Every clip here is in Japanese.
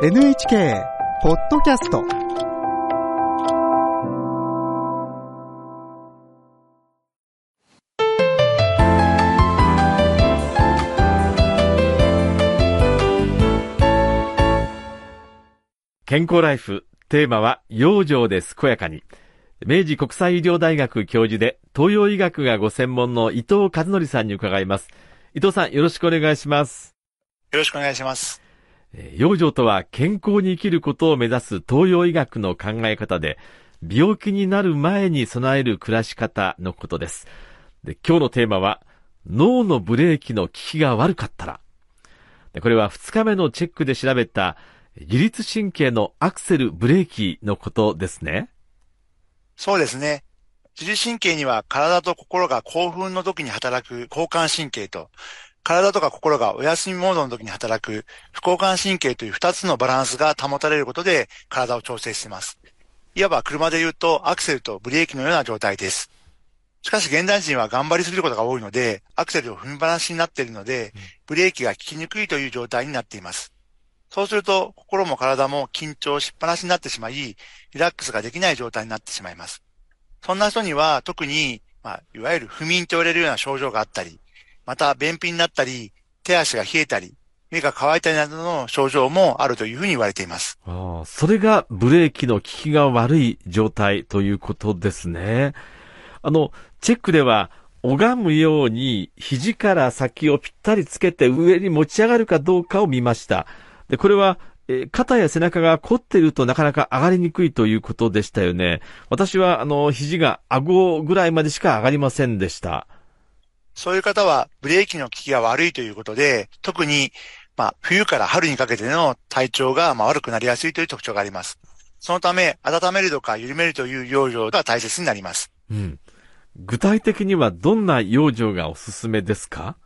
NHK ポッドキャスト健康ライフ、テーマは、養生で健やかに。明治国際医療大学教授で、東洋医学がご専門の伊藤和則さんに伺います。伊藤さん、よろしくお願いします。よろしくお願いします。養生とは健康に生きることを目指す東洋医学の考え方で、病気になる前に備える暮らし方のことです。で今日のテーマは、脳のブレーキの効きが悪かったら。でこれは2日目のチェックで調べた自律神経のアクセルブレーキのことですね。そうですね。自律神経には体と心が興奮の時に働く交感神経と、体とか心がお休みモードの時に働く副交感神経という2つのバランスが保たれることで体を調整しています。いわば車で言うとアクセルとブレーキのような状態です。しかし現代人は頑張りすぎることが多いので、アクセルを踏みっぱなしになっているので、ブレーキが効きにくいという状態になっています。そうすると、心も体も緊張しっぱなしになってしまい、リラックスができない状態になってしまいます。そんな人には特に、まあ、いわゆる不眠と言われるような症状があったり、また便秘になったり、手足が冷えたり、目が乾いたりなどの症状もあるというふうに言われています。あ、それがブレーキの効きが悪い状態ということですね。あの、チェックでは、拝むように肘から先をぴったりつけて上に持ち上がるかどうかを見ました。で、これは、え肩や背中が凝っているとなかなか上がりにくいということでしたよね。私は、あの、肘が顎ぐらいまでしか上がりませんでした。そういう方はブレーキの効きが悪いということで、特に、まあ、冬から春にかけての体調がまあ悪くなりやすいという特徴があります。そのため、温めるとか緩めるという養生が大切になります。うん。具体的にはどんな養生がおすすめですか？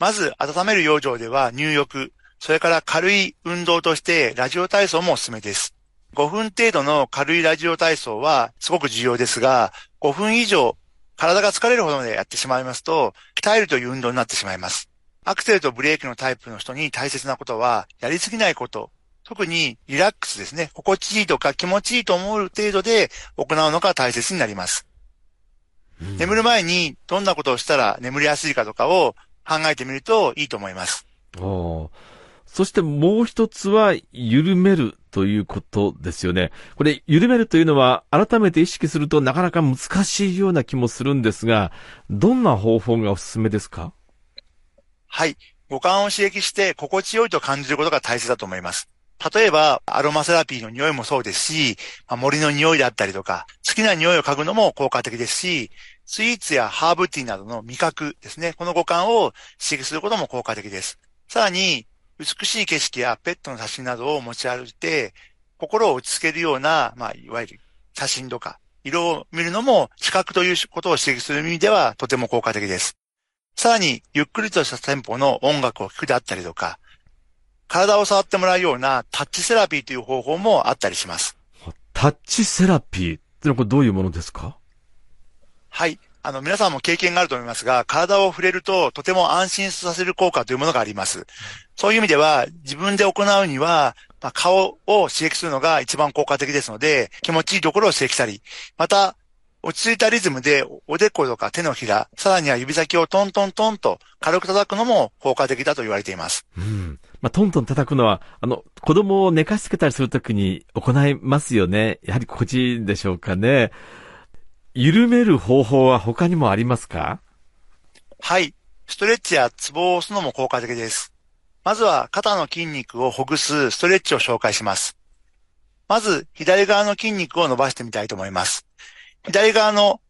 まず、温める養生では入浴、それから軽い運動としてラジオ体操もおすすめです。5分程度の軽いラジオ体操はすごく重要ですが、5分以上体が疲れるほどまでやってしまいますと、鍛えるという運動になってしまいます。アクセルとブレーキのタイプの人に大切なことは、やりすぎないこと。特にリラックスですね。心地いいとか気持ちいいと思う程度で行うのが大切になります。眠る前にどんなことをしたら眠りやすいかとかを考えてみるといいと思います。おーそしてもう一つは、緩めるということですよね。これ、緩めるというのは、改めて意識するとなかなか難しいような気もするんですが、どんな方法がおすすめですか？はい。五感を刺激して心地よいと感じることが大切だと思います。例えば、アロマセラピーの匂いもそうですし、まあ森の匂いだったりとか、好きな匂いを嗅ぐのも効果的ですし、スイーツやハーブティーなどの味覚ですね。この五感を刺激することも効果的です。さらに、美しい景色やペットの写真などを持ち歩いて、心を落ち着けるような、まあ、いわゆる写真とか、色を見るのも視覚ということを刺激する意味ではとても効果的です。さらに、ゆっくりとしたテンポの音楽を聴くであったりとか、体を触ってもらうようなタッチセラピーという方法もあったりします。タッチセラピーってのはこれどういうものですか？はい。あの、皆さんも経験があると思いますが、体を触れるととても安心させる効果というものがあります。そういう意味では、自分で行うには、まあ、顔を刺激するのが一番効果的ですので、気持ちいいところを刺激したり、また、落ち着いたリズムでおでことか手のひら、さらには指先をトントントンと軽く叩くのも効果的だと言われています。うん。まあ、トントン叩くのは、あの、子供を寝かしつけたりするときに行いますよね。やはり心地いいんでしょうかね。緩める方法は他にもありますか？はい。ストレッチやツボを押すのも効果的です。まずは肩の筋肉をほぐすストレッチを紹介します。まず、左側の筋肉を伸ばしてみたいと思います。左側の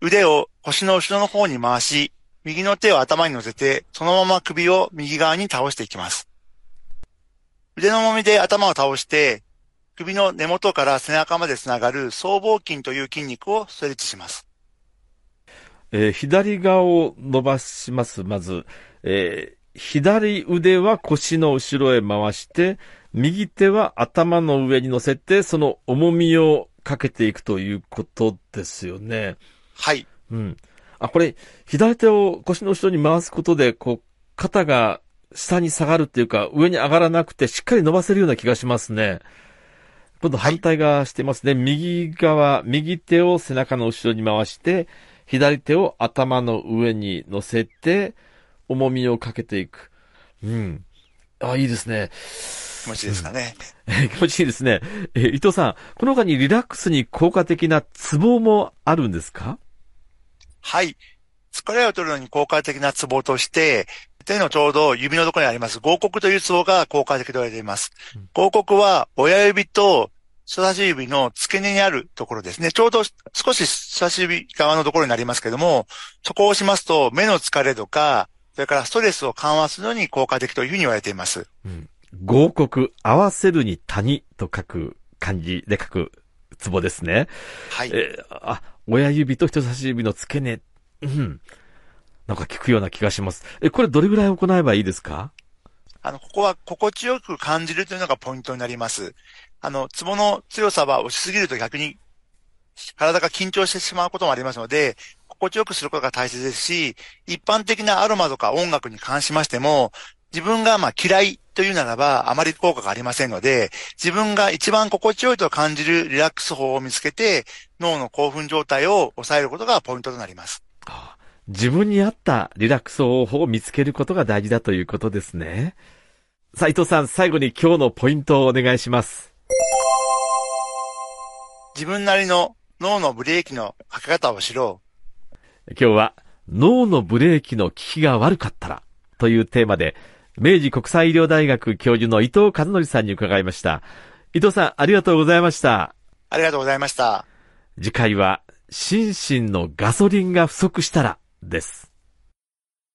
腕を腰の後ろの方に回し、右の手を頭に乗せて、そのまま首を右側に倒していきます。腕のもみで頭を倒して、首の根元から背中までつながる僧帽筋という筋肉をストレッチします。えー左側を伸ばします、まず。えー左腕は腰の後ろへ回して、右手は頭の上に乗せて、その重みをかけていくということですよね。はい。うん。あ、これ、左手を腰の後ろに回すことで、こう、肩が下に下がるっていうか、上に上がらなくてしっかり伸ばせるような気がしますね。今度反対側してますね。右側、右手を背中の後ろに回して、左手を頭の上に乗せて、重みをかけていく。うん。あ、いいですね。気持ちいいですかね。気持ちいいですね。えー伊藤さん、この他にリラックスに効果的なツボもあるんですか？はい。疲れを取るのに効果的なツボとして、手のちょうど指のところにあります、合谷というツボが効果的と言われています。合谷は親指と人差し指の付け根にあるところですね。ちょうど少し人差し指側のところになりますけども、そこを押しますと目の疲れとか、それからストレスを緩和するのに効果的というふうに言われています。合谷、合わせるに谷と書く漢字で書くツボですね。はい。えーあ、親指と人差し指の付け根。うん。なんか聞くような気がします。え、これどれぐらい行えばいいですか？あの、ここは心地よく感じるというのがポイントになります。あの、ツボの強さは押しすぎると逆に体が緊張してしまうこともありますので、心地よくすることが大切ですし、一般的なアロマとか音楽に関しましても、自分がまあ嫌いというならばあまり効果がありませんので、自分が一番心地よいと感じるリラックス法を見つけて、脳の興奮状態を抑えることがポイントとなります。自分に合ったリラックス方法を見つけることが大事だということですね。斉藤さん、最後に今日のポイントをお願いします。自分なりの脳のブレーキのかけ方を知ろう。今日は脳のブレーキの効きが悪かったらというテーマで明治国際医療大学教授の伊藤和則さんに伺いました。伊藤さんありがとうございました。ありがとうございました。次回は心身のガソリンが不足したらです。